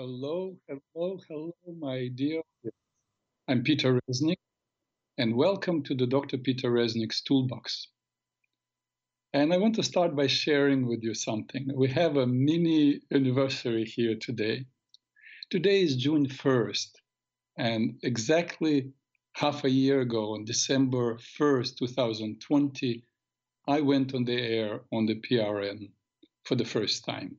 Hello, hello, hello, my dear. I'm Peter Resnick, and welcome to the Dr. Peter Resnick's Toolbox. And I want to start by sharing with you something. We have a mini anniversary here today. Today is June 1st, and exactly half a year ago, on December 1st, 2020, I went on the air on the PRN for the first time.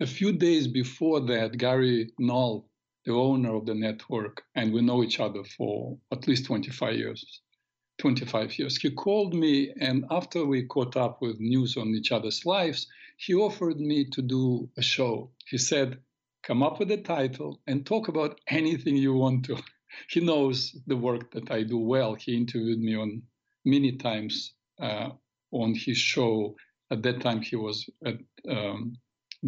A few days before that, Gary Null, the owner of the network, and we know each other for at least 25 years, 25 years, he called me, and after we caught up with news on each other's lives, he offered me to do a show. He said, Come up with a title and talk about anything you want to. He knows the work that I do well. He interviewed me on many times uh, on his show. At that time, he was at um,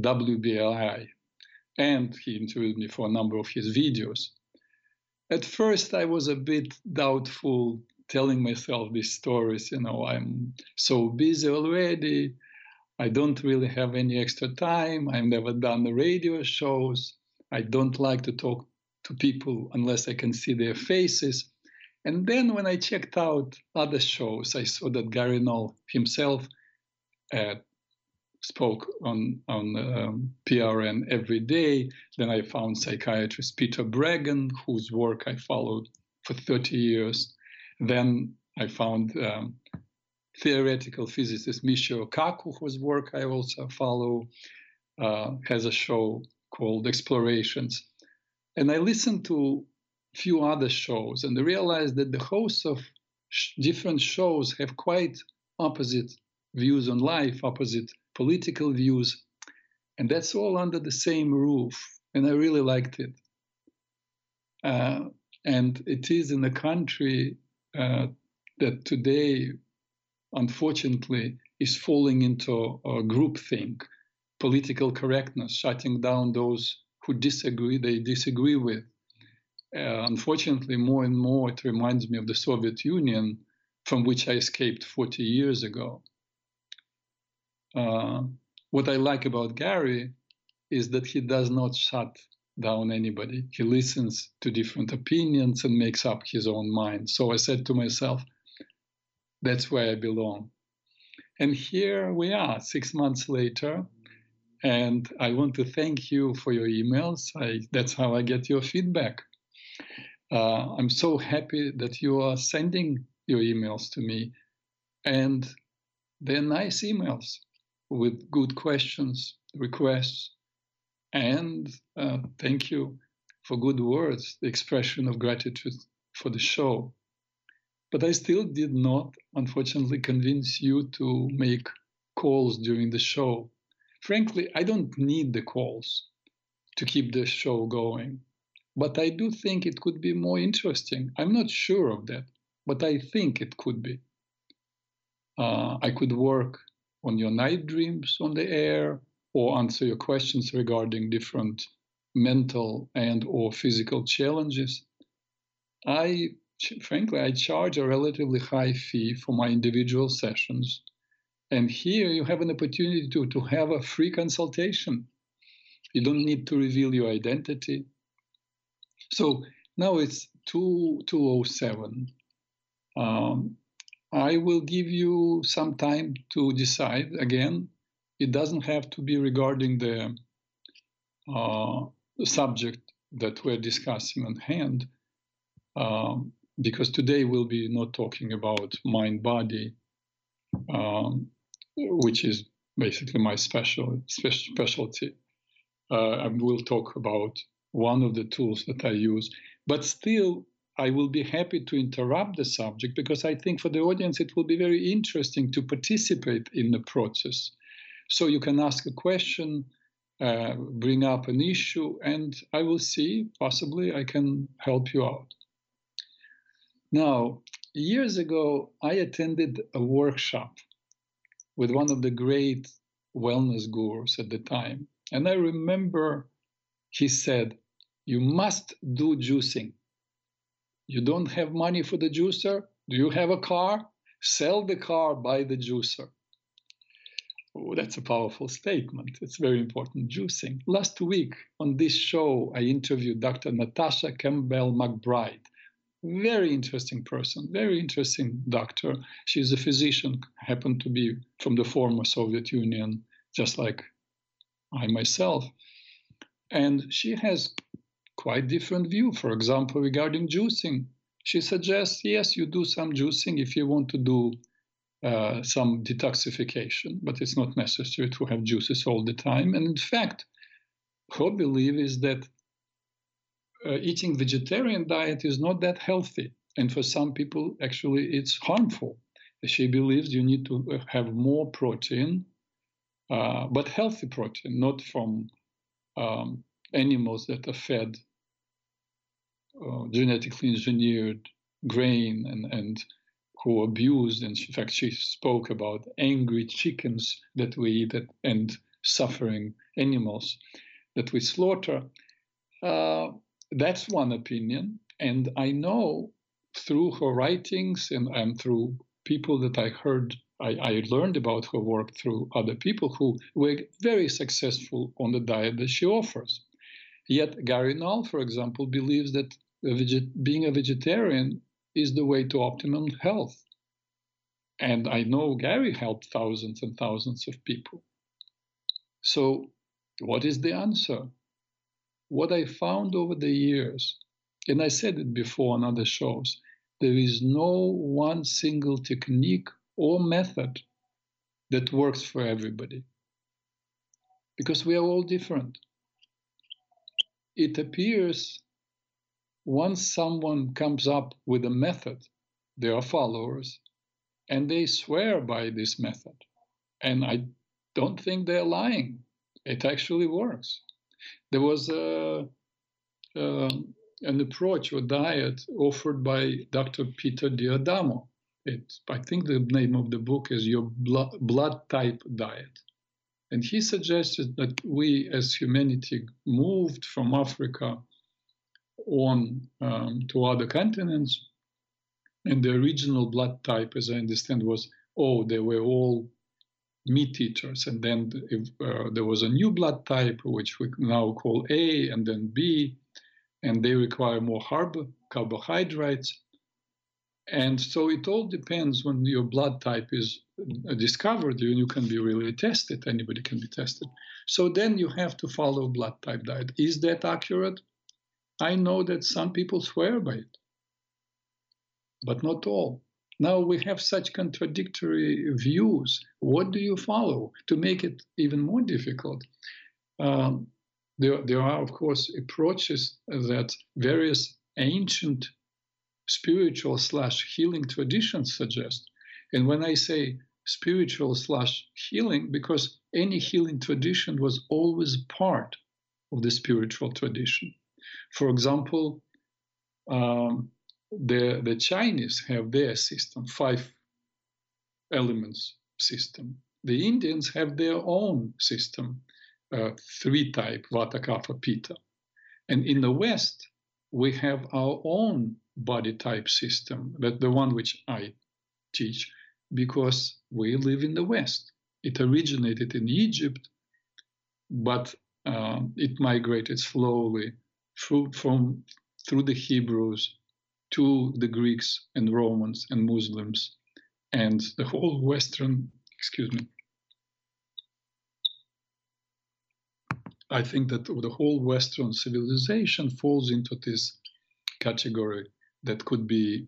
WBAI, and he interviewed me for a number of his videos. At first, I was a bit doubtful, telling myself these stories. You know, I'm so busy already. I don't really have any extra time. I've never done the radio shows. I don't like to talk to people unless I can see their faces. And then when I checked out other shows, I saw that Gary Null himself uh, spoke on on um, PRN every day. Then I found psychiatrist Peter Breggin, whose work I followed for 30 years. Then I found um, theoretical physicist Michio Kaku, whose work I also follow, uh, has a show called Explorations. And I listened to a few other shows and I realized that the hosts of sh- different shows have quite opposite views on life, opposite political views, and that's all under the same roof. And I really liked it. Uh, and it is in a country uh, that today, unfortunately, is falling into a groupthink, political correctness, shutting down those who disagree, they disagree with. Uh, unfortunately, more and more it reminds me of the Soviet Union, from which I escaped 40 years ago. Uh, what I like about Gary is that he does not shut down anybody. He listens to different opinions and makes up his own mind. So I said to myself, that's where I belong. And here we are, six months later. And I want to thank you for your emails. I, that's how I get your feedback. Uh, I'm so happy that you are sending your emails to me. And they're nice emails with good questions, requests, and uh, thank you for good words, the expression of gratitude for the show. But I still did not, unfortunately, convince you to make calls during the show. Frankly, I don't need the calls to keep the show going, but I do think it could be more interesting. I'm not sure of that, but I think it could be. Uh, I could work on your night dreams on the air or answer your questions regarding different mental and or physical challenges. I frankly i charge a relatively high fee for my individual sessions. And here you have an opportunity to, to have a free consultation. You don't need to reveal your identity. So now it's 2 207 um, I will give you some time to decide. Again, it doesn't have to be regarding the, uh, subject that we're discussing on hand, um, because today we'll be not talking about mind body, um, which is basically my special, specialty. Uh, we'll talk about one of the tools that I use, but still I will be happy to interrupt the subject because I think for the audience it will be very interesting to participate in the process. So you can ask a question, uh, bring up an issue, and I will see, possibly I can help you out. Now, years ago, I attended a workshop with one of the great wellness gurus at the time. And I remember he said, You must do juicing. You don't have money for the juicer? Do you have a car? Sell the car, buy the juicer. Oh, that's a powerful statement. It's very important. Juicing. Last week on this show, I interviewed Dr. Natasha Campbell McBride. Very interesting person, very interesting doctor. She's a physician, happened to be from the former Soviet Union, just like I myself. And she has quite different view, for example, regarding juicing. She suggests, yes, you do some juicing if you want to do uh, some detoxification, but it's not necessary to have juices all the time. And in fact, her belief is that uh, eating vegetarian diet is not that healthy, and for some people, actually, it's harmful. She believes you need to uh, have more protein, uh, but healthy protein, not from um, animals that are fed uh, genetically engineered grain and, and who abused, and in fact, she spoke about angry chickens that we eat and suffering animals that we slaughter. Uh, that's one opinion. And I know through her writings and, and through people that I heard, I, I learned about her work through other people who were very successful on the diet that she offers. Yet Gary Null, for example, believes that being a vegetarian is the way to optimum health. And I know Gary helped thousands and thousands of people. So, what is the answer? What I found over the years, and I said it before on other shows, there is no one single technique or method that works for everybody. Because we are all different. It appears once someone comes up with a method, there are followers, and they swear by this method. And I don't think they're lying. It actually works. There was a, uh, an approach or diet offered by Dr. Peter D'Adamo. It, I think the name of the book is Your blood Type Diet. And he suggested that we as humanity moved from Africa on um, to other continents. And the original blood type, as I understand, was oh, they were all meat eaters. And then if, uh, there was a new blood type, which we now call A, and then B, and they require more carb- carbohydrates. And so it all depends when your blood type is uh, discovered, you can be really tested. Anybody can be tested. So then you have to follow blood type diet. Is that accurate? I know that some people swear by it, but not all. Now we have such contradictory views. What do you follow to make it even more difficult? Um, there, there are, of course, approaches that various ancient spiritual slash healing traditions suggest. And when I say spiritual slash healing, because any healing tradition was always part of the spiritual tradition. For example, um, the the Chinese have their system, five elements system. The Indians have their own system, uh, three type Vata, Kapha, Pitta, and in the West we have our own body type system, that the one which I teach, because we live in the West. It originated in Egypt, but uh, it migrated slowly through, from through the Hebrews to the Greeks and Romans and Muslims and the whole Western, excuse me. I think that the whole Western civilization falls into this category that could be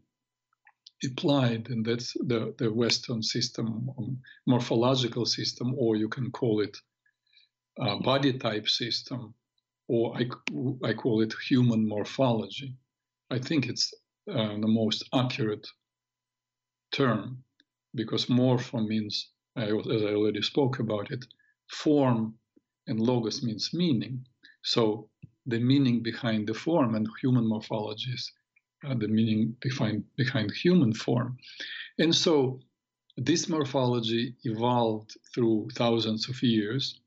applied, and that's the, the Western system, morphological system, or you can call it body type system, or I, I call it human morphology. I think it's uh, the most accurate term because morpho means, as I already spoke about it, form, and logos means meaning. So the meaning behind the form and human morphology is uh, the meaning behind, behind human form. And so this morphology evolved through thousands of years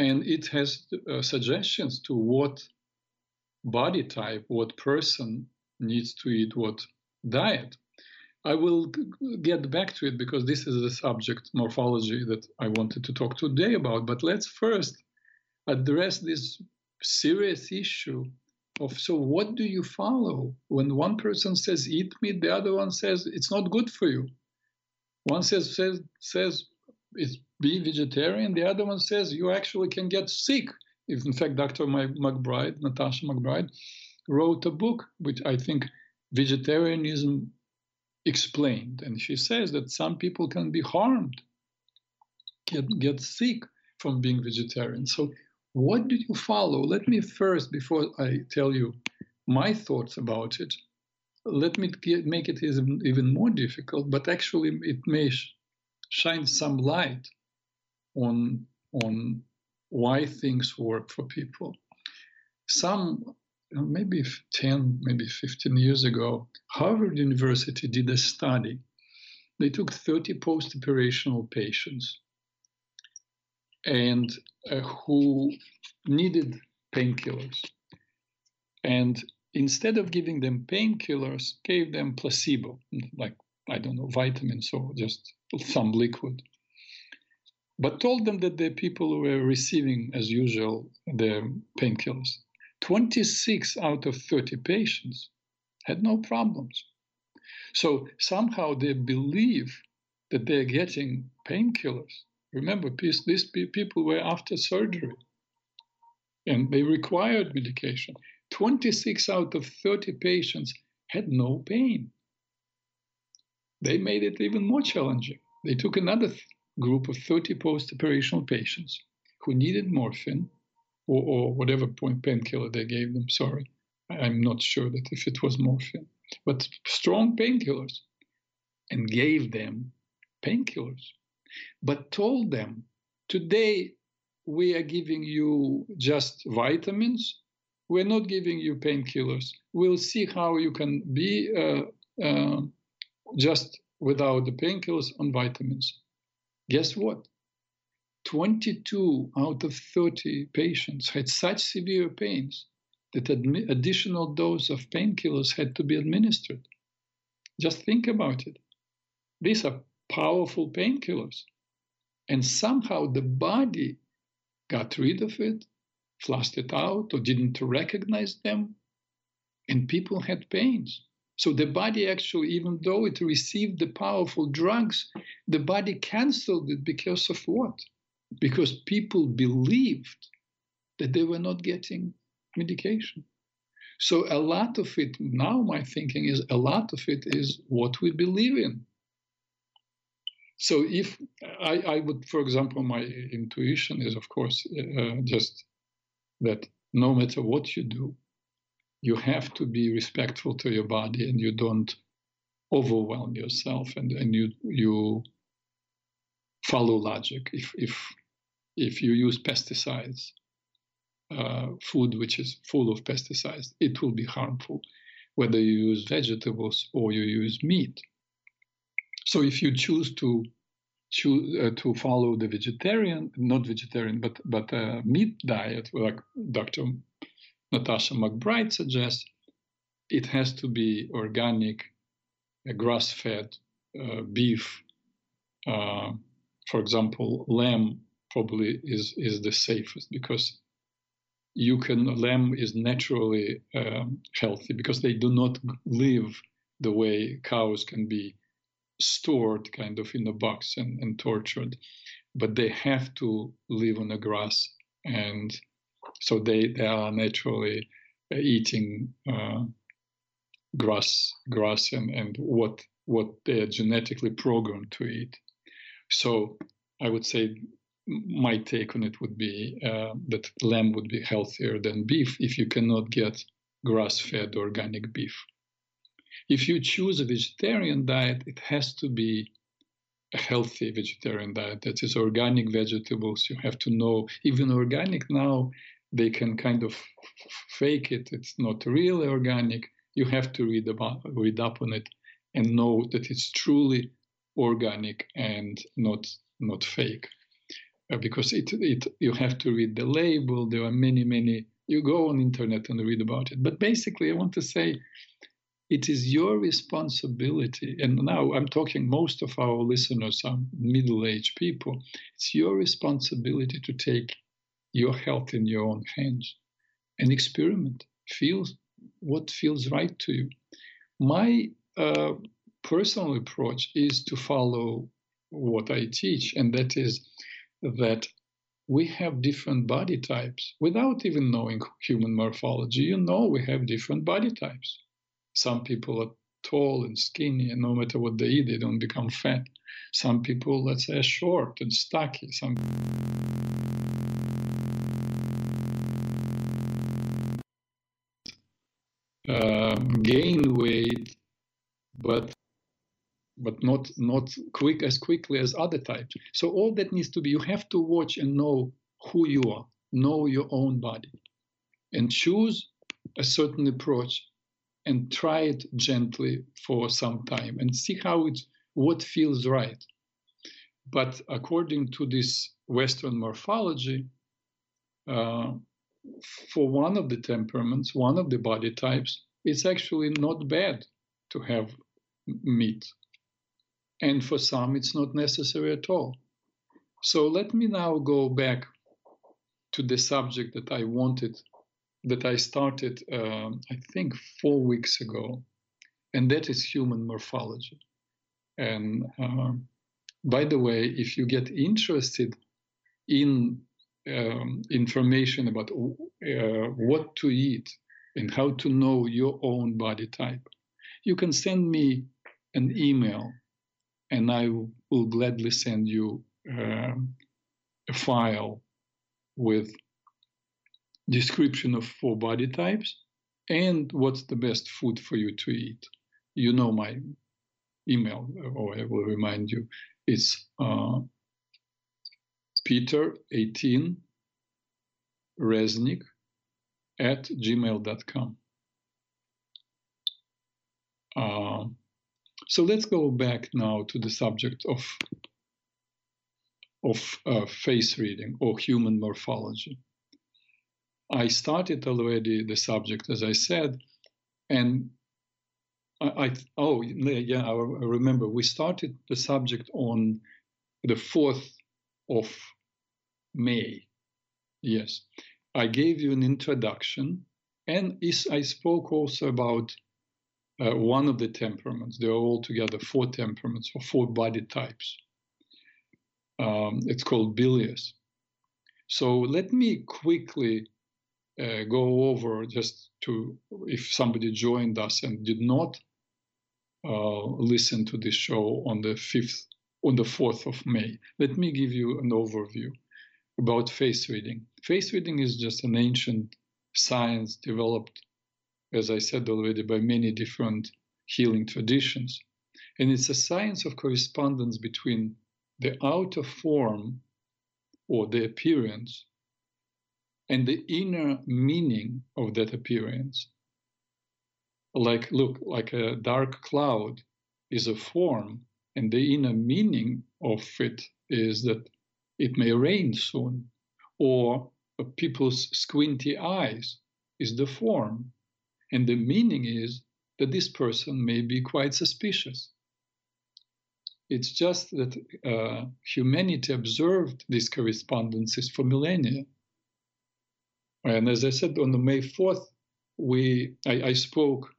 and it has uh, suggestions to what body type, what person needs to eat what diet. I will get back to it because this is the subject morphology that I wanted to talk today about. But let's first address this serious issue of so what do you follow when one person says eat meat, the other one says it's not good for you. One says says says it's be vegetarian, the other one says you actually can get sick. If in fact Dr. McBride, Natasha McBride, wrote a book which I think vegetarianism explained, and she says that some people can be harmed, get get sick from being vegetarian. So what do you follow? Let me first, before I tell you my thoughts about it, let me make it even more difficult, but actually it may shine some light on, on why things work for people. Some, maybe 10, maybe 15 years ago, Harvard University did a study. They took 30 post operational patients and uh, who needed painkillers. And instead of giving them painkillers, gave them placebo, like, I don't know, vitamins or just some liquid. But told them that the people were receiving, as usual, the painkillers. 26 out of 30 patients had no problems. So somehow they believe that they're getting painkillers Remember, these people were after surgery and they required medication. 26 out of 30 patients had no pain. They made it even more challenging. They took another group of 30 post operational patients who needed morphine or, or whatever point painkiller they gave them. Sorry, I'm not sure that if it was morphine, but strong painkillers, and gave them painkillers but told them, today we are giving you just vitamins. We're not giving you painkillers. We'll see how you can be uh, uh, just without the painkillers on vitamins. Guess what? 22 out of 30 patients had such severe pains that admi- additional dose of painkillers had to be administered. Just think about it. These are powerful painkillers. And somehow the body got rid of it, flushed it out, or didn't recognize them, and people had pains. So the body actually, even though it received the powerful drugs, the body canceled it because of what? Because people believed that they were not getting medication. So a lot of it, now my thinking is a lot of it is what we believe in. So if I, I would, for example, my intuition is, of course, uh, just that no matter what you do, you have to be respectful to your body and you don't overwhelm yourself and, and you you follow logic. If if if you use pesticides, uh, food which is full of pesticides, it will be harmful, whether you use vegetables or you use meat. So if you choose to choose uh, to follow the vegetarian, not vegetarian, but but uh, meat diet, like Dr. Natasha McBride suggests, it has to be organic, uh, grass-fed uh, beef. Uh, for example, lamb probably is is the safest because you can lamb is naturally um, healthy because they do not live the way cows can be stored kind of in a box and, and tortured, but they have to live on the grass, and so they they are naturally uh, eating uh, grass grass and, and what what they are genetically programmed to eat. So I would say my take on it would be uh, that lamb would be healthier than beef if you cannot get grass-fed organic beef if you choose a vegetarian diet, it has to be a healthy vegetarian diet that is organic vegetables. You have to know, even organic now, they can kind of fake it. It's not really organic. You have to read about read up on it and know that it's truly organic and not not fake. Uh, because it it you have to read the label. There are many many. You go on internet and read about it. But basically, I want to say it is your responsibility. And now I'm talking, most of our listeners are middle aged people. It's your responsibility to take your health in your own hands and experiment. Feel what feels right to you. My uh, personal approach is to follow what I teach, and that is that we have different body types without even knowing human morphology. You know, we have different body types. Some people are tall and skinny, and no matter what they eat, they don't become fat. Some people, let's say, are short and stocky. Some uh, gain weight, but but not not quick as quickly as other types. So all that needs to be you have to watch and know who you are, know your own body, and choose a certain approach and try it gently for some time and see how it what feels right. But according to this Western morphology, uh, for one of the temperaments, one of the body types, it's actually not bad to have meat and for some it's not necessary at all. So let me now go back to the subject that I wanted, that I started, um, I think, four weeks ago, and that is human morphology. And uh, by the way, if you get interested in um, information about uh, what to eat and how to know your own body type, you can send me an email and I will gladly send you uh, a file with description of four body types and what's the best food for you to eat. You know my email, or I will remind you. It's uh, peter18 resnick at gmail.com. Uh, so let's go back now to the subject of of uh, face reading or human morphology. I started already the subject, as I said, and I, I oh yeah, I remember we started the subject on the fourth of May. Yes, I gave you an introduction, and I spoke also about uh, one of the temperaments. There are altogether four temperaments or four body types. Um, it's called bilious. So let me quickly uh, go over just to if somebody joined us and did not uh, listen to this show on the fifth on the fourth of May. Let me give you an overview about face reading. Face reading is just an ancient science developed as I said already, by many different healing traditions. And it's a science of correspondence between the outer form or the appearance and the inner meaning of that appearance. Like, look, like a dark cloud is a form, and the inner meaning of it is that it may rain soon, or people's squinty eyes is the form. And the meaning is that this person may be quite suspicious. It's just that uh, humanity observed these correspondences for millennia. And as I said, on the May 4th, we I, I spoke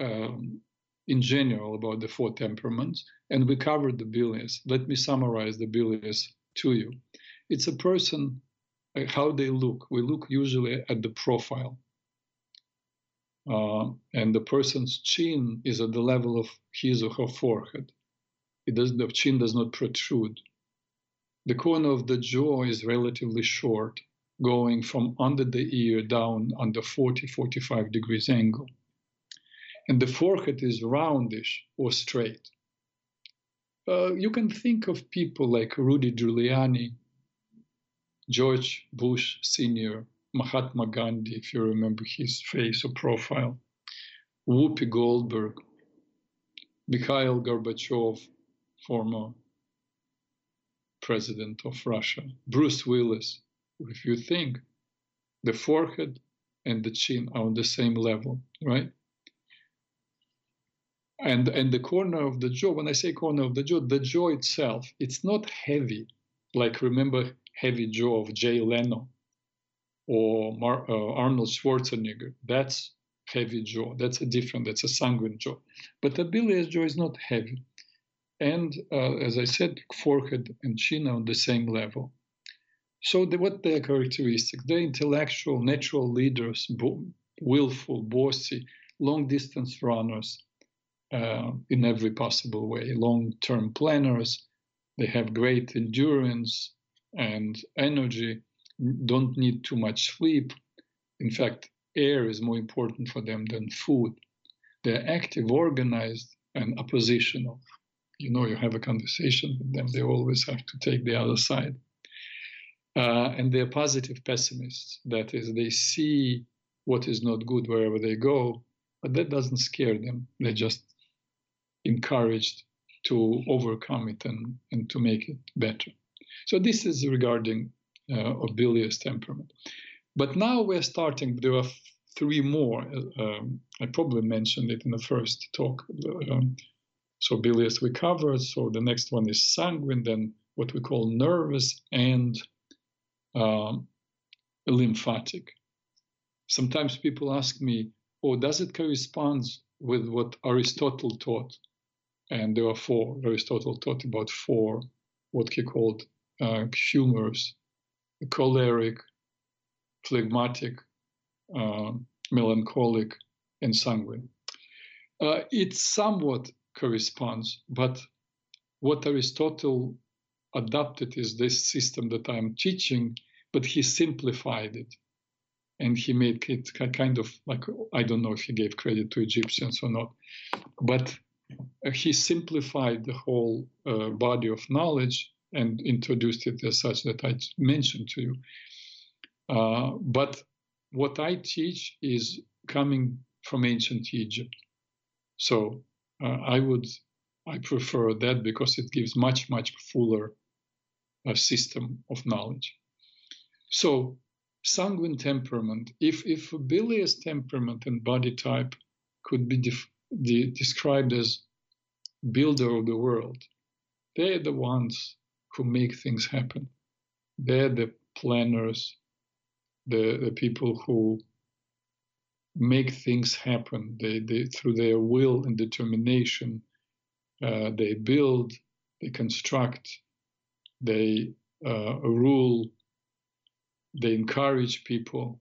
um, in general about the four temperaments, and we covered the bilious. Let me summarize the bilious to you. It's a person, uh, how they look. We look usually at the profile uh, and the person's chin is at the level of his or her forehead. It does, the chin does not protrude. The corner of the jaw is relatively short, going from under the ear down under 40 45 degrees angle. And the forehead is roundish or straight. Uh, you can think of people like Rudy Giuliani, George Bush Sr., Mahatma Gandhi, if you remember his face or profile, Whoopi Goldberg, Mikhail Gorbachev, former president of Russia, Bruce Willis. If you think the forehead and the chin are on the same level, right? And and the corner of the jaw when i say corner of the jaw the jaw itself it's not heavy. Like remember heavy jaw of jay leno or Mar, uh, arnold schwarzenegger? That's heavy jaw. That's a different that's a sanguine jaw. But the bilious jaw is not heavy. And uh, as i said forehead and chin are on the same level. So the, what their characteristics? They're intellectual natural leaders bo- willful bossy long distance runners uh, in every possible way. Long term planners, they have great endurance and energy, don't need too much sleep. In fact, air is more important for them than food. They're active, organized, and oppositional. You know, you have a conversation with them, they always have to take the other side. Uh, and they're positive pessimists. That is, they see what is not good wherever they go, but that doesn't scare them. They just encouraged to overcome it and, and to make it better. So this is regarding uh, bilious temperament. But now we're starting, there are three more. Um, I probably mentioned it in the first talk. Um, so bilious we covered. So the next one is sanguine, then what we call nervous and um, lymphatic. Sometimes people ask me, oh, does it correspond with what Aristotle taught? And there are four. Aristotle taught about four, what he called uh, humors: choleric, phlegmatic, uh, melancholic, and sanguine. Uh, it somewhat corresponds, but what Aristotle adopted is this system that I'm teaching, but he simplified it. And he made it kind of like, I don't know if he gave credit to Egyptians or not, but he simplified the whole uh, body of knowledge and introduced it as such that I mentioned to you. Uh, but what I teach is coming from ancient Egypt. So uh, I would, I prefer that because it gives much, much fuller uh, system of knowledge. So sanguine temperament, if, if bilious temperament and body type could be def- de- described as builder of the world. They're the ones who make things happen. They're the planners, the, the people who make things happen. They, they through their will and determination, uh, they build, they construct, they uh, rule, they encourage people,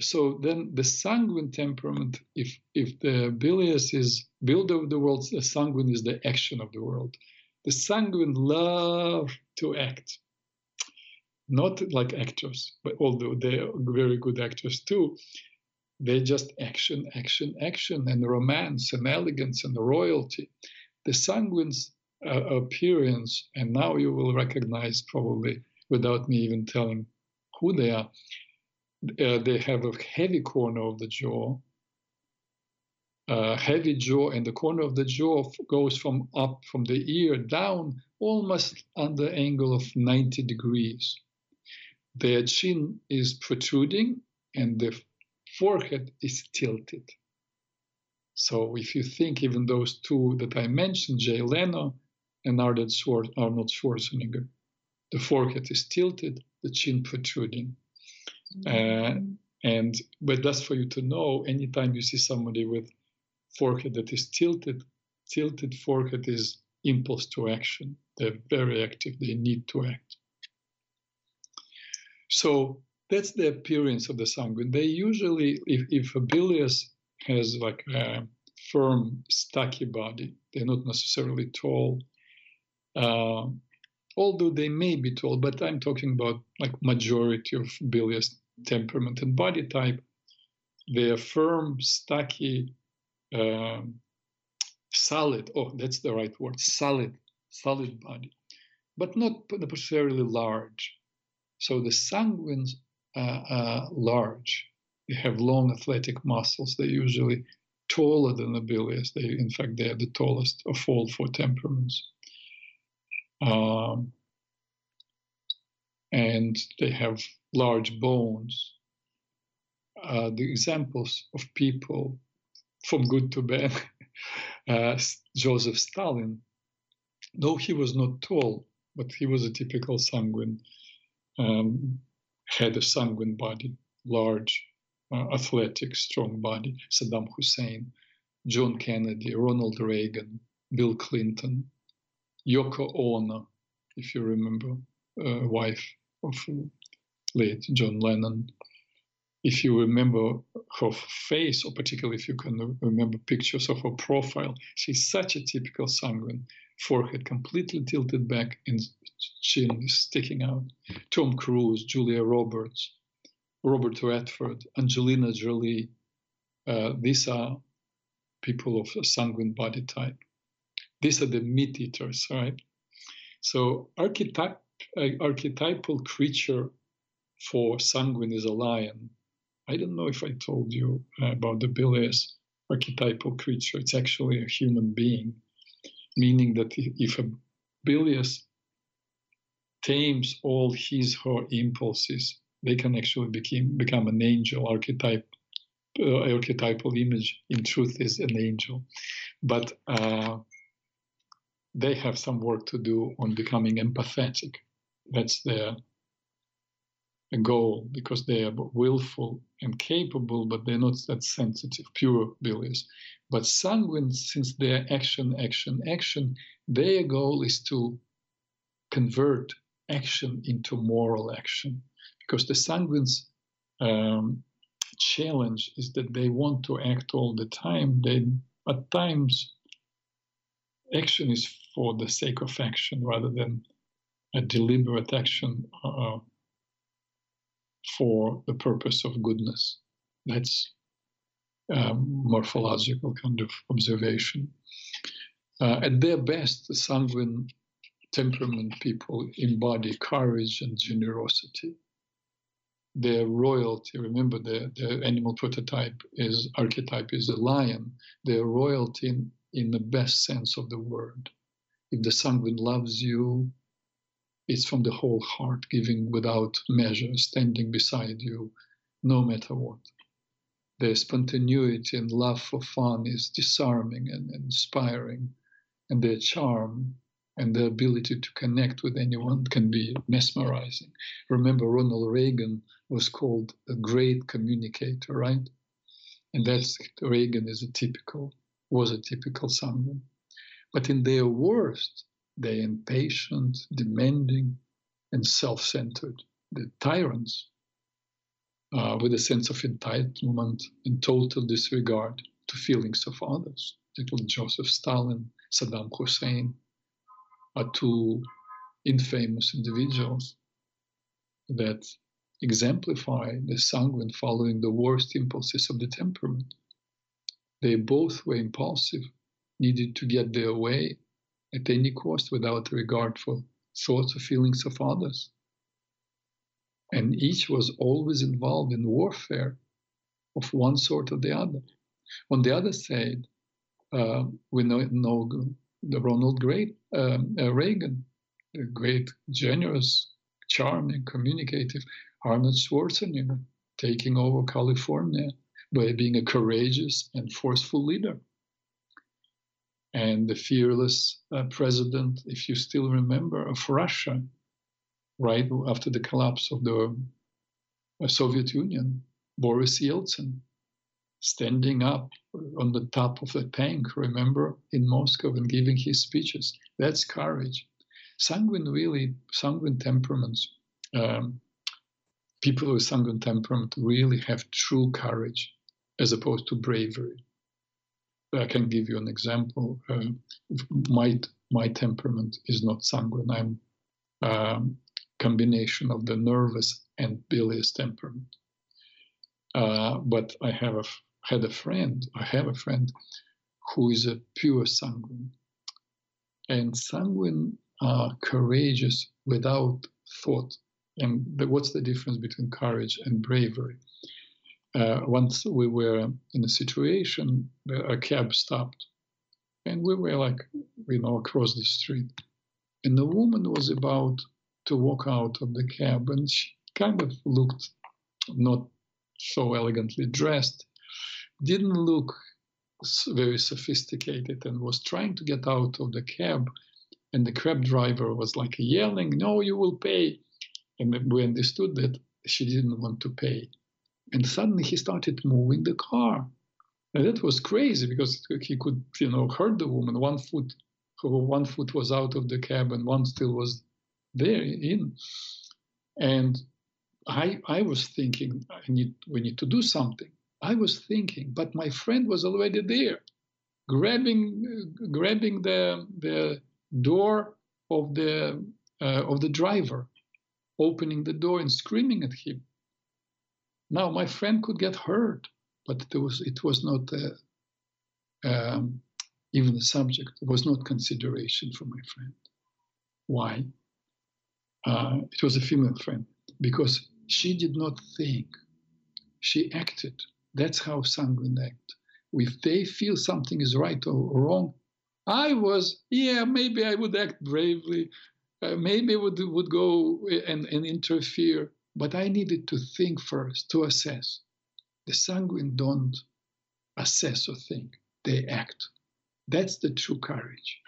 so then the sanguine temperament, if if the bilious is builder of the world, the sanguine is the action of the world. The sanguine love to act, not like actors, but although they are very good actors too, they just action, action, action, and romance and elegance and royalty. The sanguine's uh, appearance, and now you will recognize probably without me even telling who they are uh, they have a heavy corner of the jaw. Uh, heavy jaw, and the corner of the jaw goes from up from the ear down almost on the angle of 90 degrees. Their chin is protruding and the forehead is tilted. So if you think even those two that I mentioned, Jay Leno and Arnold Schwarzenegger, the forehead is tilted, the chin protruding. Uh, and but that's for you to know. Anytime you see somebody with forehead that is tilted, tilted forehead is impulse to action. They're very active. They need to act. So that's the appearance of the sanguine. They usually, if, if a bilious has like a firm, stocky body, they're not necessarily tall. Uh, although they may be tall, but I'm talking about like majority of bilious temperament and body type. They are firm, stocky, um, solid. Oh, that's the right word. Solid, solid body, but not necessarily large. So the sanguines are, are large. They have long athletic muscles. They're usually taller than the bilious. They, in fact, they are the tallest of all four temperaments. Um, and they have large bones. Uh, the examples of people from good to bad Uh, Joseph Stalin, though he was not tall, but he was a typical sanguine, um, had a sanguine body, large, uh, athletic, strong body. Saddam Hussein, John Kennedy, Ronald Reagan, Bill Clinton, Yoko Ono, if you remember, uh, wife of late John Lennon. If you remember her face, or particularly if you can remember pictures of her profile, she's such a typical sanguine. Forehead completely tilted back and chin sticking out. Tom Cruise, Julia Roberts, Robert Redford, Angelina Jolie. Uh, these are people of a sanguine body type. These are the meat eaters, right? So archetype, uh, archetypal creature for sanguine is a lion. I don't know if I told you about the bilious archetypal creature. It's actually a human being, meaning that if a bilious tames all his her impulses, they can actually become become an angel archetype. Uh, archetypal image in truth is an angel, but uh, they have some work to do on becoming empathetic. That's their goal because they are willful and capable, but they're not that sensitive, pure bilious. But sanguine, since they're action, action, action, their goal is to convert action into moral action. Because the sanguine's um, challenge is that they want to act all the time. They, at times, action is for the sake of action rather than a deliberate action uh, for the purpose of goodness. That's morphological kind of observation. Uh, at their best, the sanguine temperament people embody courage and generosity. Their royalty, remember the, the animal prototype is archetype is a lion. Their royalty in, in the best sense of the word. If the sanguine loves you, it's from the whole heart, giving without measure, standing beside you, no matter what. Their spontaneity and love for fun is disarming and inspiring, and their charm and their ability to connect with anyone can be mesmerizing. Remember, Ronald Reagan was called a great communicator, right? And that's Reagan is a typical, was a typical someone. But in their worst, they're impatient, demanding, and self centered. The tyrants uh, with a sense of entitlement and total disregard to feelings of others. Little Joseph Stalin, Saddam Hussein are two infamous individuals that exemplify the sanguine following the worst impulses of the temperament. They both were impulsive, needed to get their way at any cost without regard for thoughts or feelings of others. And each was always involved in warfare of one sort or the other. On the other side, uh, we know, know, the Ronald Great, um, uh, Reagan, the great, generous, charming, communicative Arnold Schwarzenegger, taking over California by being a courageous and forceful leader and the fearless uh, president, if you still remember, of Russia, right after the collapse of the uh, Soviet Union, Boris Yeltsin, standing up on the top of a tank, remember, in Moscow and giving his speeches. That's courage. Sanguine, really, sanguine temperaments, um, people with sanguine temperament really have true courage as opposed to bravery. I can give you an example. Uh, my my temperament is not sanguine. I'm a um, combination of the nervous and bilious temperament. Uh, but I have a, had a friend. I have a friend who is a pure sanguine, and sanguine are courageous without thought. And the, what's the difference between courage and bravery? Uh, once we were in a situation where a cab stopped and we were like you know across the street and the woman was about to walk out of the cab and she kind of looked not so elegantly dressed didn't look very sophisticated and was trying to get out of the cab. And the cab driver was like yelling, No, you will pay. And we understood that she didn't want to pay. And suddenly he started moving the car. And that was crazy because he could, you know, hurt the woman. One foot, one foot was out of the cab and one still was there in. And I, I was thinking, I need, we need to do something. I was thinking, but my friend was already there, grabbing, grabbing the the door of the uh, of the driver, opening the door and screaming at him. Now my friend could get hurt, but it was it was not um, even a subject. It was not consideration for my friend. Why? Uh, it was a female friend because she did not think. She acted. That's how sanguine act. If they feel something is right or wrong, I was, yeah, maybe I would act bravely. Uh, maybe would, would go and, and interfere. But I needed to think first, to assess. The sanguine don't assess or think, they act. That's the true courage.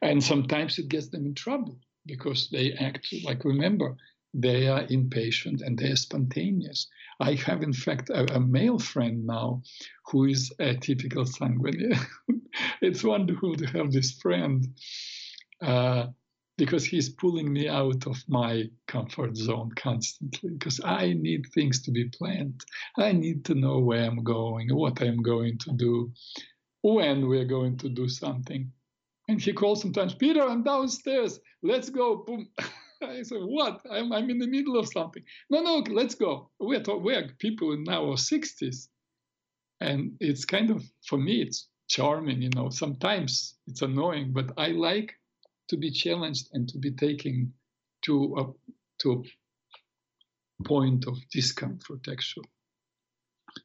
And sometimes it gets them in trouble because they act like, remember, they are impatient and they are spontaneous. I have, in fact, a, a male friend now who is a typical sanguine. it's wonderful to have this friend uh, because he's pulling me out of my comfort zone constantly because I need things to be planned. I need to know where I'm going, what I'm going to do, when we're going to do something. And he calls sometimes, Peter, I'm downstairs. Let's go. Boom. I said, what? I'm, I'm in the middle of something. No, no, let's go. We're, we're people in our 60s. And it's kind of, for me, it's charming, you know. Sometimes it's annoying, but I like to be challenged and to be taken to a, to a point of discomfort, actually.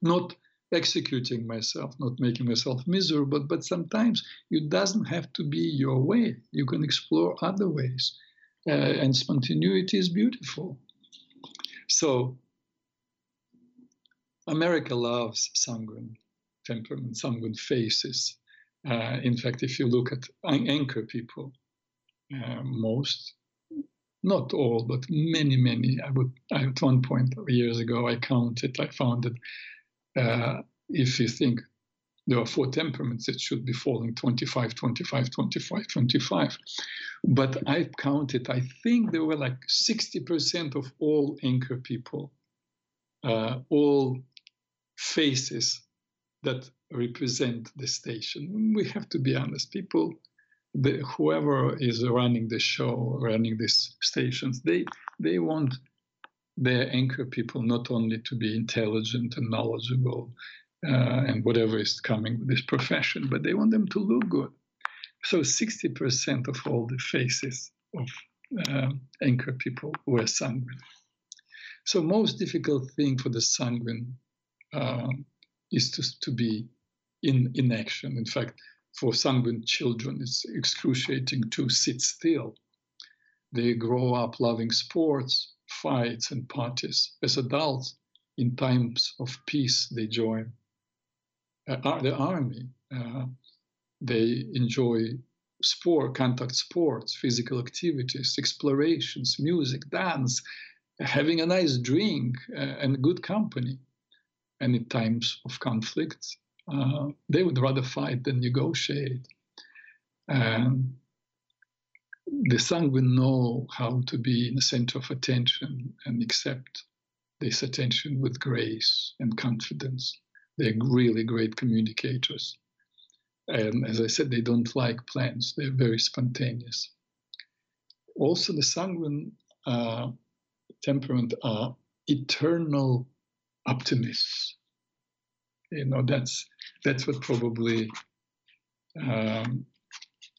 Not executing myself, not making myself miserable, but but sometimes it doesn't have to be your way. You can explore other ways uh, and spontaneity is beautiful. So, America loves sanguine temperament, sanguine faces. Uh, in fact, if you look at anchor people, uh, most, not all, but many, many, I would, at one point years ago, I counted, I found that uh, if you think there are four temperaments that should be falling 25, 25, 25, 25. But I counted, I think there were like 60% of all anchor people, uh, all faces that represent the station. We have to be honest, people, the, whoever is running the show, running these stations, they, they want their anchor people not only to be intelligent and knowledgeable uh, and whatever is coming with this profession, but they want them to look good. So 60% of all the faces of uh, anchor people were sanguine. So most difficult thing for the sanguine uh, is to, to be in, in action. In fact, for sanguine children, it's excruciating to sit still. They grow up loving sports, fights, and parties. As adults, in times of peace, they join uh, the army. Uh, they enjoy sport, contact sports, physical activities, explorations, music, dance, having a nice drink uh, and good company. And in times of conflict, uh, they would rather fight than negotiate. And the sanguine know how to be in the center of attention and accept this attention with grace and confidence. They're really great communicators. And as I said, they don't like plans, they're very spontaneous. Also, the sanguine uh, temperament are eternal optimists. You know, that's, that's what probably um,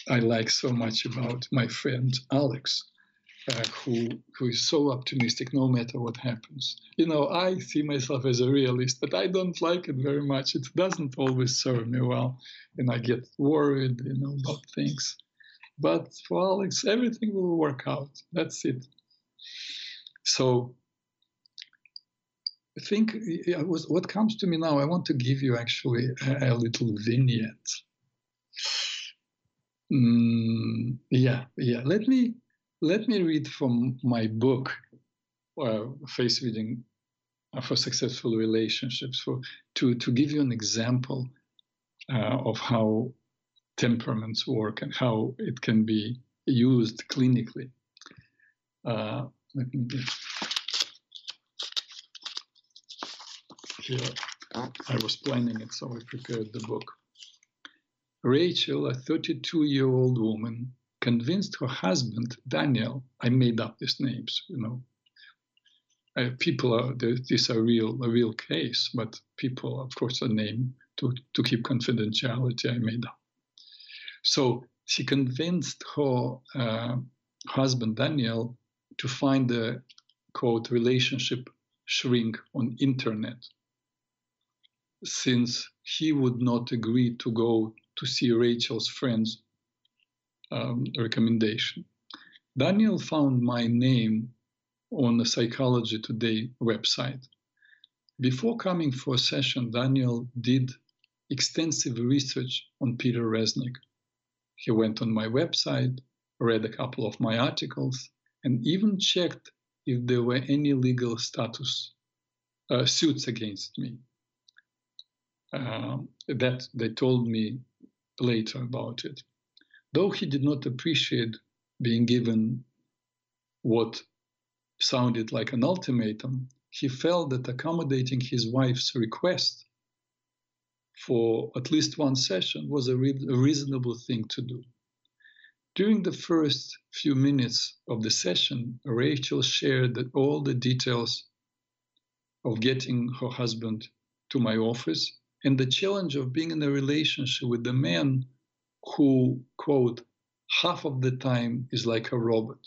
I like so much about my friend Alex uh, who who is so optimistic no matter what happens. You know, I see myself as a realist, but I don't like it very much. It doesn't always serve me well, and I get worried, you know, about things. But for Alex, everything will work out. That's it. So think was what comes to me now. I want to give you actually a, a little vignette. Mm, yeah, yeah. Let me let me read from my book, uh, Face Reading for Successful Relationships, for to to give you an example uh, of how temperaments work and how it can be used clinically. Uh, let me get here. I was planning it, so I prepared the book. Rachel, a 32 year old woman, convinced her husband, Daniel, I made up these names, you know. Uh, people are, this are real, a real case, but people, of course, a name to, to keep confidentiality, I made up. So she convinced her uh, husband, Daniel, to find the quote relationship shrink on internet since he would not agree to go to see Rachel's friends um, recommendation. Daniel found my name on the Psychology Today website. Before coming for a session, Daniel did extensive research on Peter Reznik. He went on my website, read a couple of my articles, and even checked if there were any legal status uh, suits against me. Uh, that they told me later about it. Though he did not appreciate being given what sounded like an ultimatum, he felt that accommodating his wife's request for at least one session was a, re- a reasonable thing to do. During the first few minutes of the session, Rachel shared all the details of getting her husband to my office and the challenge of being in a relationship with a man who, quote, half of the time is like a robot.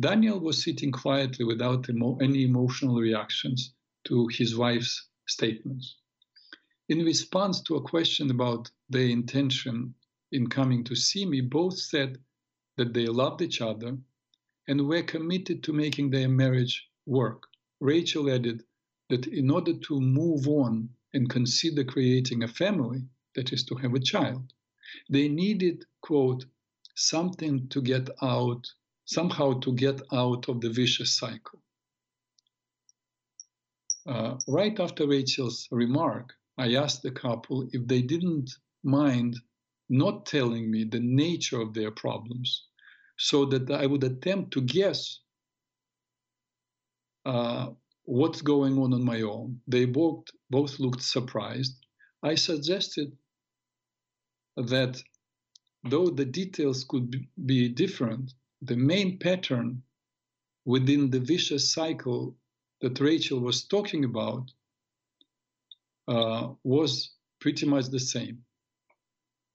Daniel was sitting quietly without emo- any emotional reactions to his wife's statements. In response to a question about their intention in coming to see me, both said that they loved each other and were committed to making their marriage work. Rachel added that in order to move on and consider creating a family, that is, to have a child, they needed, quote, something to get out, somehow to get out of the vicious cycle. Uh, right after Rachel's remark, I asked the couple if they didn't mind not telling me the nature of their problems so that I would attempt to guess uh, what's going on on my own. They both, both looked surprised. I suggested that though the details could be different, the main pattern within the vicious cycle that Rachel was talking about uh, was pretty much the same.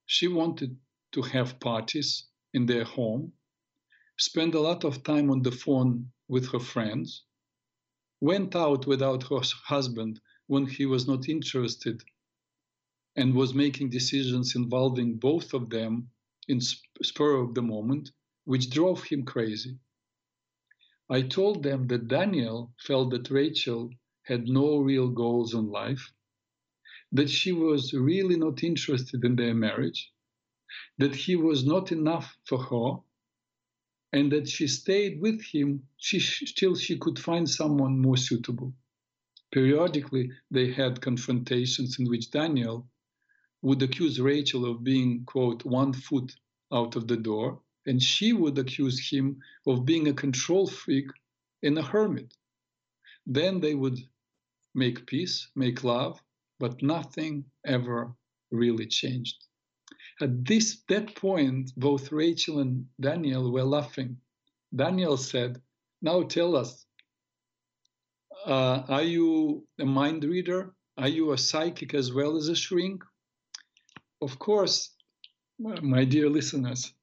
She wanted to have parties in their home, spend a lot of time on the phone with her friends, went out without her husband when he was not interested and was making decisions involving both of them in spur of the moment, which drove him crazy. I told them that Daniel felt that Rachel had no real goals in life, that she was really not interested in their marriage, that he was not enough for her, and that she stayed with him she, till she could find someone more suitable. Periodically, they had confrontations in which Daniel would accuse Rachel of being, quote, one foot out of the door, and she would accuse him of being a control freak and a hermit. Then they would make peace, make love, but nothing ever really changed. At this that point, both Rachel and Daniel were laughing. Daniel said, "Now tell us, uh, are you a mind reader? Are you a psychic as well as a shrink?" Of course, my dear listeners,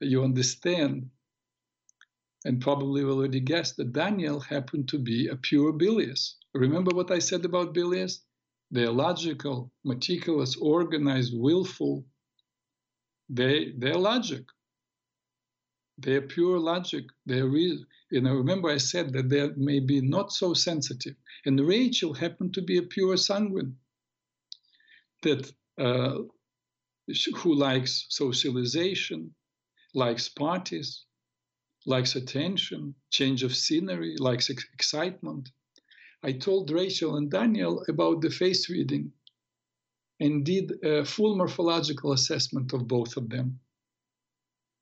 you understand and probably already guessed that Daniel happened to be a pure bilious. Remember what I said about bilious? They're logical, meticulous, organized, willful, they they're logic. They're pure logic. They're re- You know, remember I said that they may be not so sensitive. And Rachel happened to be a pure sanguine that uh, who likes socialization, likes parties, likes attention, change of scenery, likes ex- excitement. I told Rachel and Daniel about the face reading and did a full morphological assessment of both of them.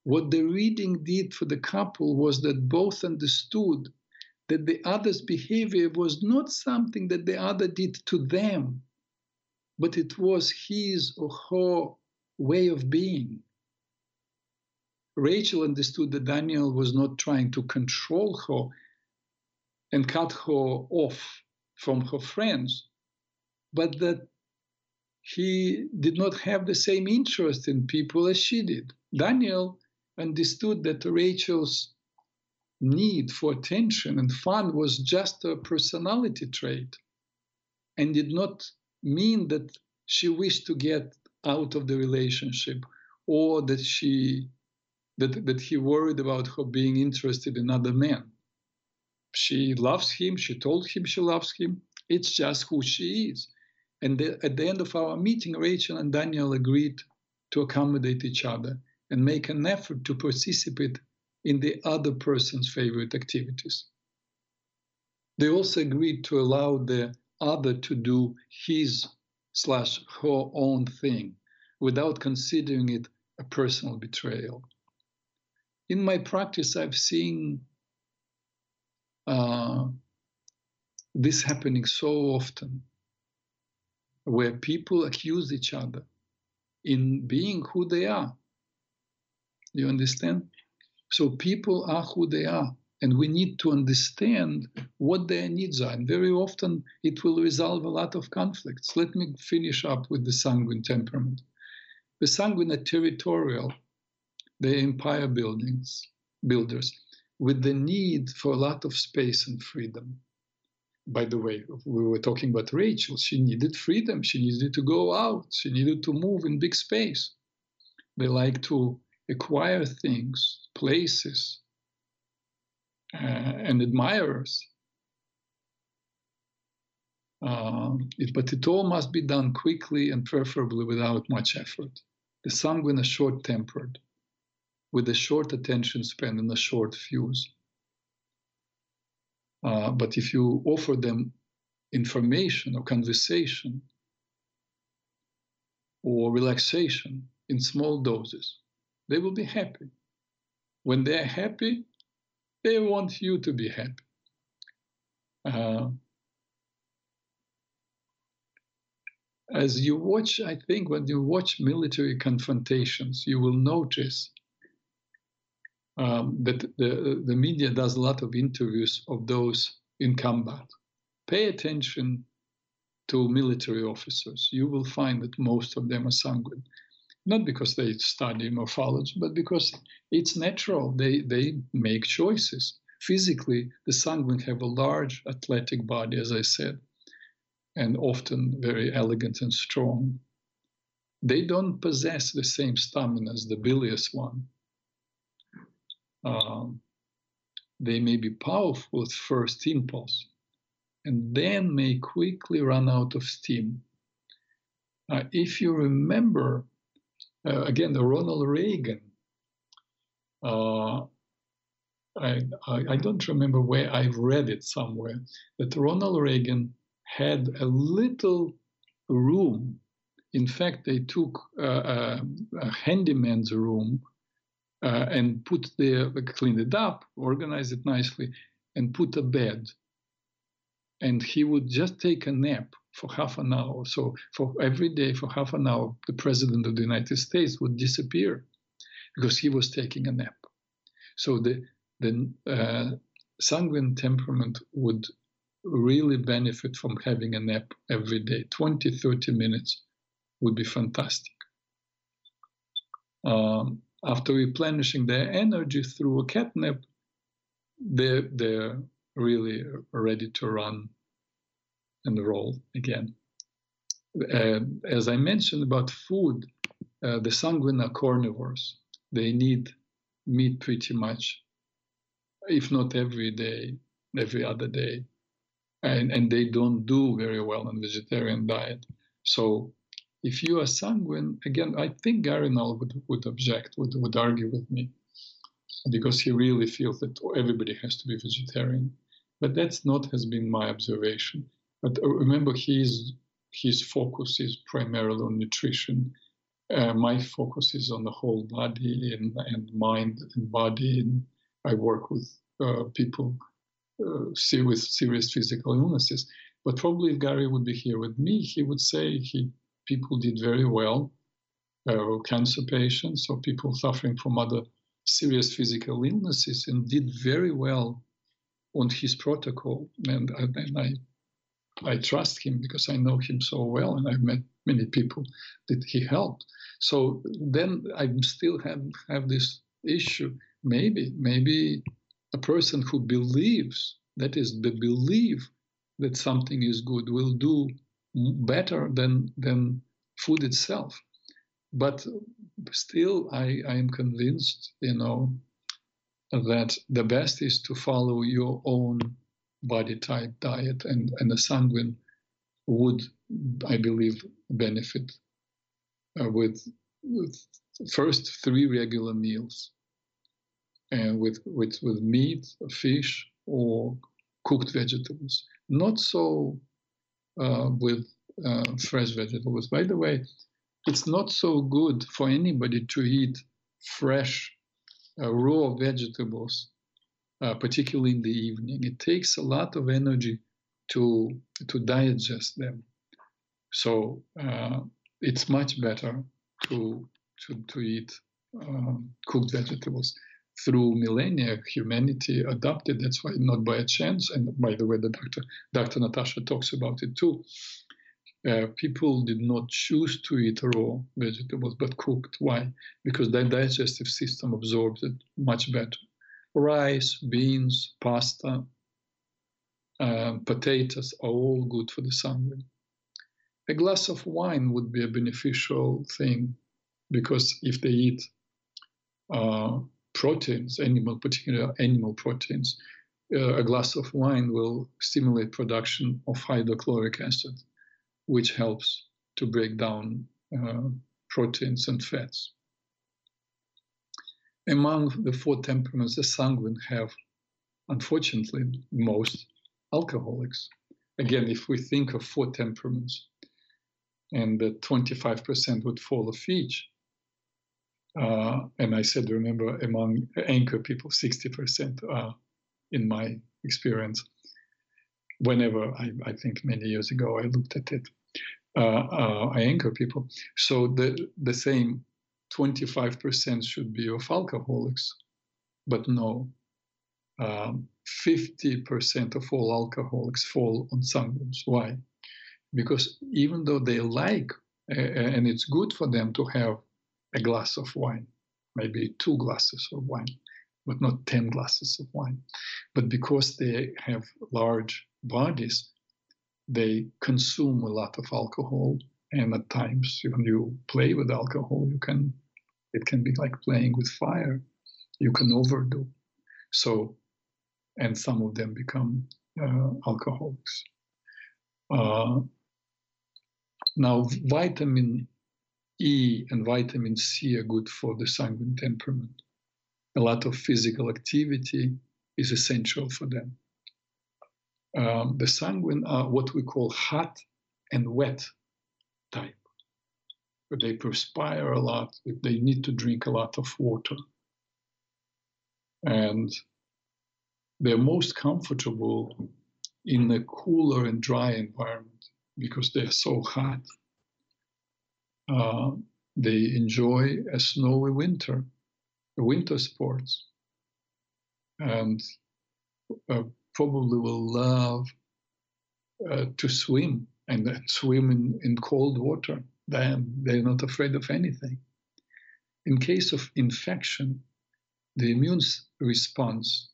What the reading did for the couple was that both understood that the other's behavior was not something that the other did to them, but it was his or her way of being. Rachel understood that Daniel was not trying to control her and cut her off from her friends, but that he did not have the same interest in people as she did. Daniel understood that Rachel's need for attention and fun was just a personality trait and did not mean that she wished to get out of the relationship or that she that, that he worried about her being interested in other men. She loves him, she told him she loves him. It's just who she is. And the, at the end of our meeting, Rachel and Daniel agreed to accommodate each other and make an effort to participate in the other person's favorite activities. They also agreed to allow the other to do his slash her own thing without considering it a personal betrayal in my practice, I've seen uh, this happening so often, where people accuse each other in being who they are. You understand? So people are who they are, and we need to understand what their needs are. And very often it will resolve a lot of conflicts. Let me finish up with the sanguine temperament. The sanguine are territorial the empire buildings builders with the need for a lot of space and freedom. By the way, we were talking about Rachel. She needed freedom. She needed to go out. She needed to move in big space. They like to acquire things, places, uh, and admirers. Uh, it, but it all must be done quickly and preferably without much effort. The sanguine are short tempered with a short attention span and a short fuse. Uh, but if you offer them information or conversation or relaxation in small doses, they will be happy. When they're happy, they want you to be happy. Uh, as you watch, I think when you watch military confrontations, you will notice um, that the, the media does a lot of interviews of those in combat. Pay attention to military officers. You will find that most of them are sanguine. Not because they study morphology, but because it's natural. They, they make choices. Physically, the sanguine have a large athletic body, as I said, and often very elegant and strong. They don't possess the same stamina as the bilious one um, they may be powerful at first impulse and then may quickly run out of steam. Uh, if you remember, uh, again, Ronald Reagan, uh, I, I, I, don't remember where I've read it somewhere, that Ronald Reagan had a little room. In fact, they took a, a handyman's room uh, and put the clean it up, organize it nicely, and put a bed. And he would just take a nap for half an hour. So for every day, for half an hour, the president of the United States would disappear because he was taking a nap. So the the uh, sanguine temperament would really benefit from having a nap every day. 20, 30 minutes would be fantastic. Um, after replenishing their energy through a catnap, they're, they're really ready to run and roll again. Uh, as I mentioned about food, uh, the sanguine are carnivores. They need meat pretty much if not every day, every other day. And, and they don't do very well on vegetarian diet. So if you are sanguine, again, I think Gary Null would, would object, would, would argue with me, because he really feels that everybody has to be vegetarian. But that's not has been my observation. But uh, remember, his his focus is primarily on nutrition. Uh, my focus is on the whole body and, and mind and body. And I work with uh, people uh, with serious physical illnesses. But probably if Gary would be here with me, he would say he people did very well, uh, cancer patients or people suffering from other serious physical illnesses, and did very well on his protocol. And, and I, I trust him because I know him so well, and I've met many people that he helped. So then I still have have this issue. Maybe, maybe a person who believes that is the belief that something is good will do better than than food itself. But still, I, I am convinced, you know, that the best is to follow your own body type diet, and, and a sanguine would, I believe, benefit uh, with, with first three regular meals, and with, with, with meat, fish, or cooked vegetables. Not so uh, with uh, fresh vegetables. By the way, it's not so good for anybody to eat fresh, uh, raw vegetables, uh, particularly in the evening. It takes a lot of energy to to digest them. So uh, it's much better to to, to eat um, cooked vegetables. Through millennia, humanity adopted. That's why not by a chance. And by the way, the doctor Dr. Natasha talks about it too uh, people did not choose to eat raw vegetables but cooked. Why? Because their digestive system absorbs it much better. Rice, beans, pasta, uh, potatoes are all good for the sanguine. A glass of wine would be a beneficial thing because if they eat uh, proteins, animal, particular animal proteins, uh, a glass of wine will stimulate production of hydrochloric acid which helps to break down uh, proteins and fats. Among the four temperaments, the sanguine have, unfortunately, most alcoholics. Again, if we think of four temperaments, and that 25% would fall of each, uh, and I said, remember, among anchor people, 60% are, in my experience. Whenever I, I think many years ago I looked at it, uh, uh, I anchor people. So the the same 25% should be of alcoholics, but no, um, 50% of all alcoholics fall on sanguines. Why? Because even though they like, uh, and it's good for them to have a glass of wine, maybe two glasses of wine, but not 10 glasses of wine. But because they have large bodies, they consume a lot of alcohol and at times when you play with alcohol you can it can be like playing with fire. You can overdo. So and some of them become uh, alcoholics. Uh, now vitamin e and vitamin c are good for the sanguine temperament a lot of physical activity is essential for them um, the sanguine are what we call hot and wet type. They perspire a lot, they need to drink a lot of water. And they're most comfortable in a cooler and dry environment because they're so hot. Uh, they enjoy a snowy winter, winter sports. And uh, probably will love uh, to swim and swim in, in cold water. Then they're not afraid of anything. In case of infection, the immune response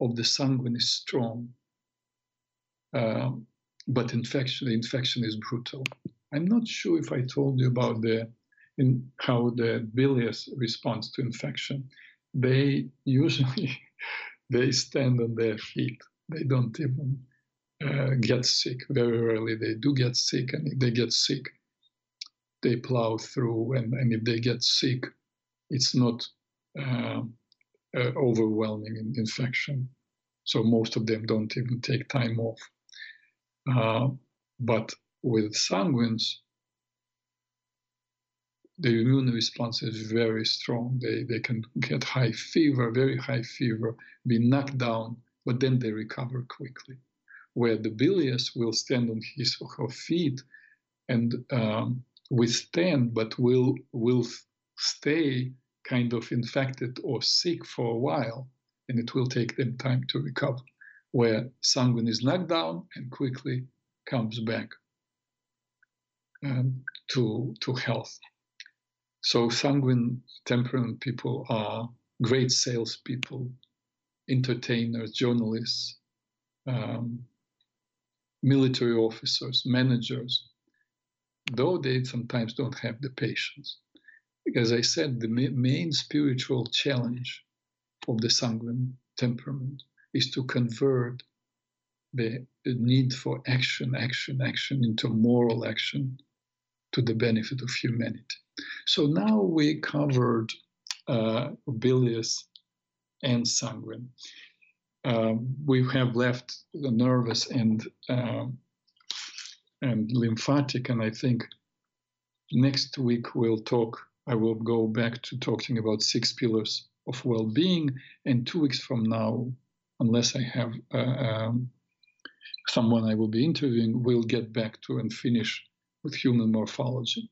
of the sanguine is strong, uh, but infection, the infection is brutal. I'm not sure if I told you about the in how the bilious responds to infection. They usually they stand on their feet. They don't even uh, get sick. Very rarely they do get sick, and if they get sick, they plow through. And, and if they get sick, it's not uh, uh, overwhelming infection. So most of them don't even take time off. Uh, but with sanguines, the immune response is very strong. They, they can get high fever, very high fever, be knocked down, but then they recover quickly. Where the bilious will stand on his or her feet and um, withstand, but will, will stay kind of infected or sick for a while, and it will take them time to recover. Where sanguine is knocked down and quickly comes back um, to, to health. So sanguine temperament people are great salespeople, entertainers, journalists, um, military officers, managers, though they sometimes don't have the patience. As I said, the main spiritual challenge of the sanguine temperament is to convert the need for action, action, action into moral action to the benefit of humanity. So now we covered uh, bilious and sanguine. Um, we have left the nervous and um, and lymphatic, and I think next week we'll talk. I will go back to talking about six pillars of well-being, and two weeks from now, unless I have uh, um, someone I will be interviewing, we'll get back to and finish with human morphology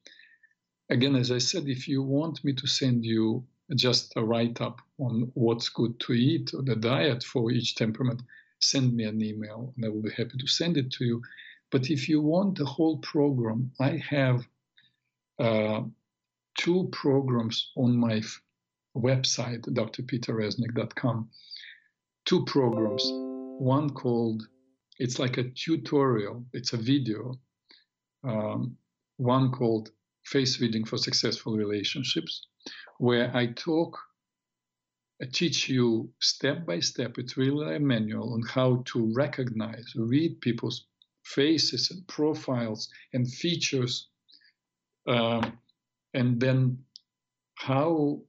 again, as I said, if you want me to send you just a write up on what's good to eat or the diet for each temperament, send me an email and I will be happy to send it to you. But if you want the whole program, I have uh, two programs on my f- website, drpeterreznik.com. Two programs. One called, it's like a tutorial, it's a video. Um, one called face reading for successful relationships, where I talk, I teach you step by step. It's really a manual on how to recognize, read people's faces and profiles and features, um, and then how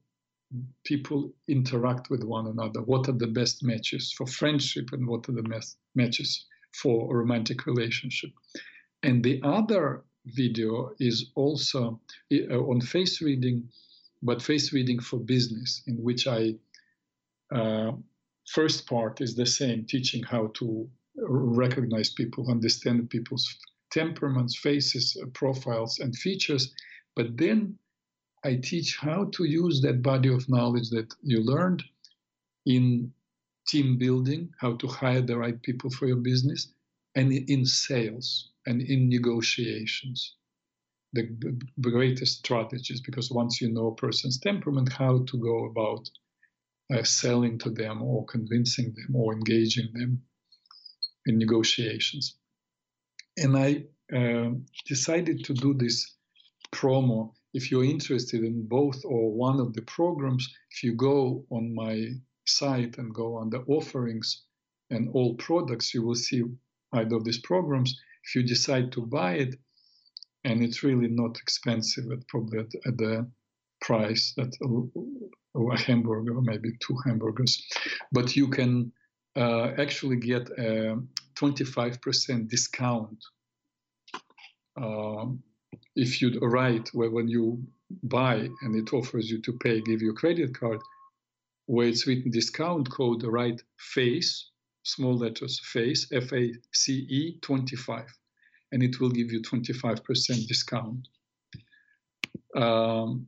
people interact with one another. What are the best matches for friendship, and what are the best matches for a romantic relationship? And the other video is also uh, on face reading, but face reading for business, in which I uh, first part is the same, teaching how to recognize people, understand people's temperaments, faces, uh, profiles, and features. But then I teach how to use that body of knowledge that you learned in team building, how to hire the right people for your business, and in sales and in negotiations. The, greatest strategies, because once you know a person's temperament, how to go about uh, selling to them or convincing them or engaging them in negotiations. And I uh, decided to do this promo. If you're interested in both or one of the programs, if you go on my site and go on the offerings and all products, you will see either of these programs if you decide to buy it, and it's really not expensive, at probably at, at the price that a, a, hamburger, maybe two hamburgers, but you can uh, actually get a 25% discount um, if you write well, when you buy and it offers you to pay, give you a credit card, where it's written discount code, write face small letters FACE, F A C E 25, and it will give you 25% discount. Um,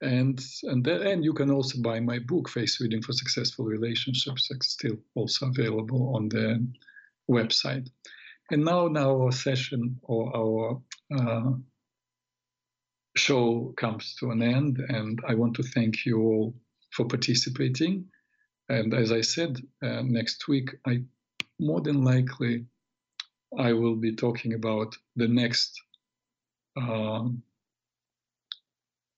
and and then you can also buy my book face reading for successful relationships it's still also available on the website and now now our session or our uh, show comes to an end and i want to thank you all for participating and as I said, uh, next week, I more than likely I will be talking about the next um,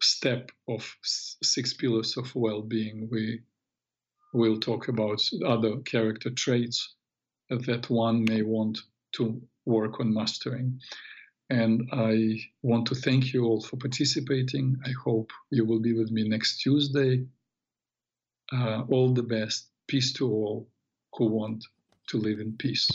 step of six pillars of well-being we we'll talk about other character traits that one may want to work on mastering. And I want to thank you all for participating. I hope you will be with me next Tuesday. Uh, all the best. Peace to all who want to live in peace.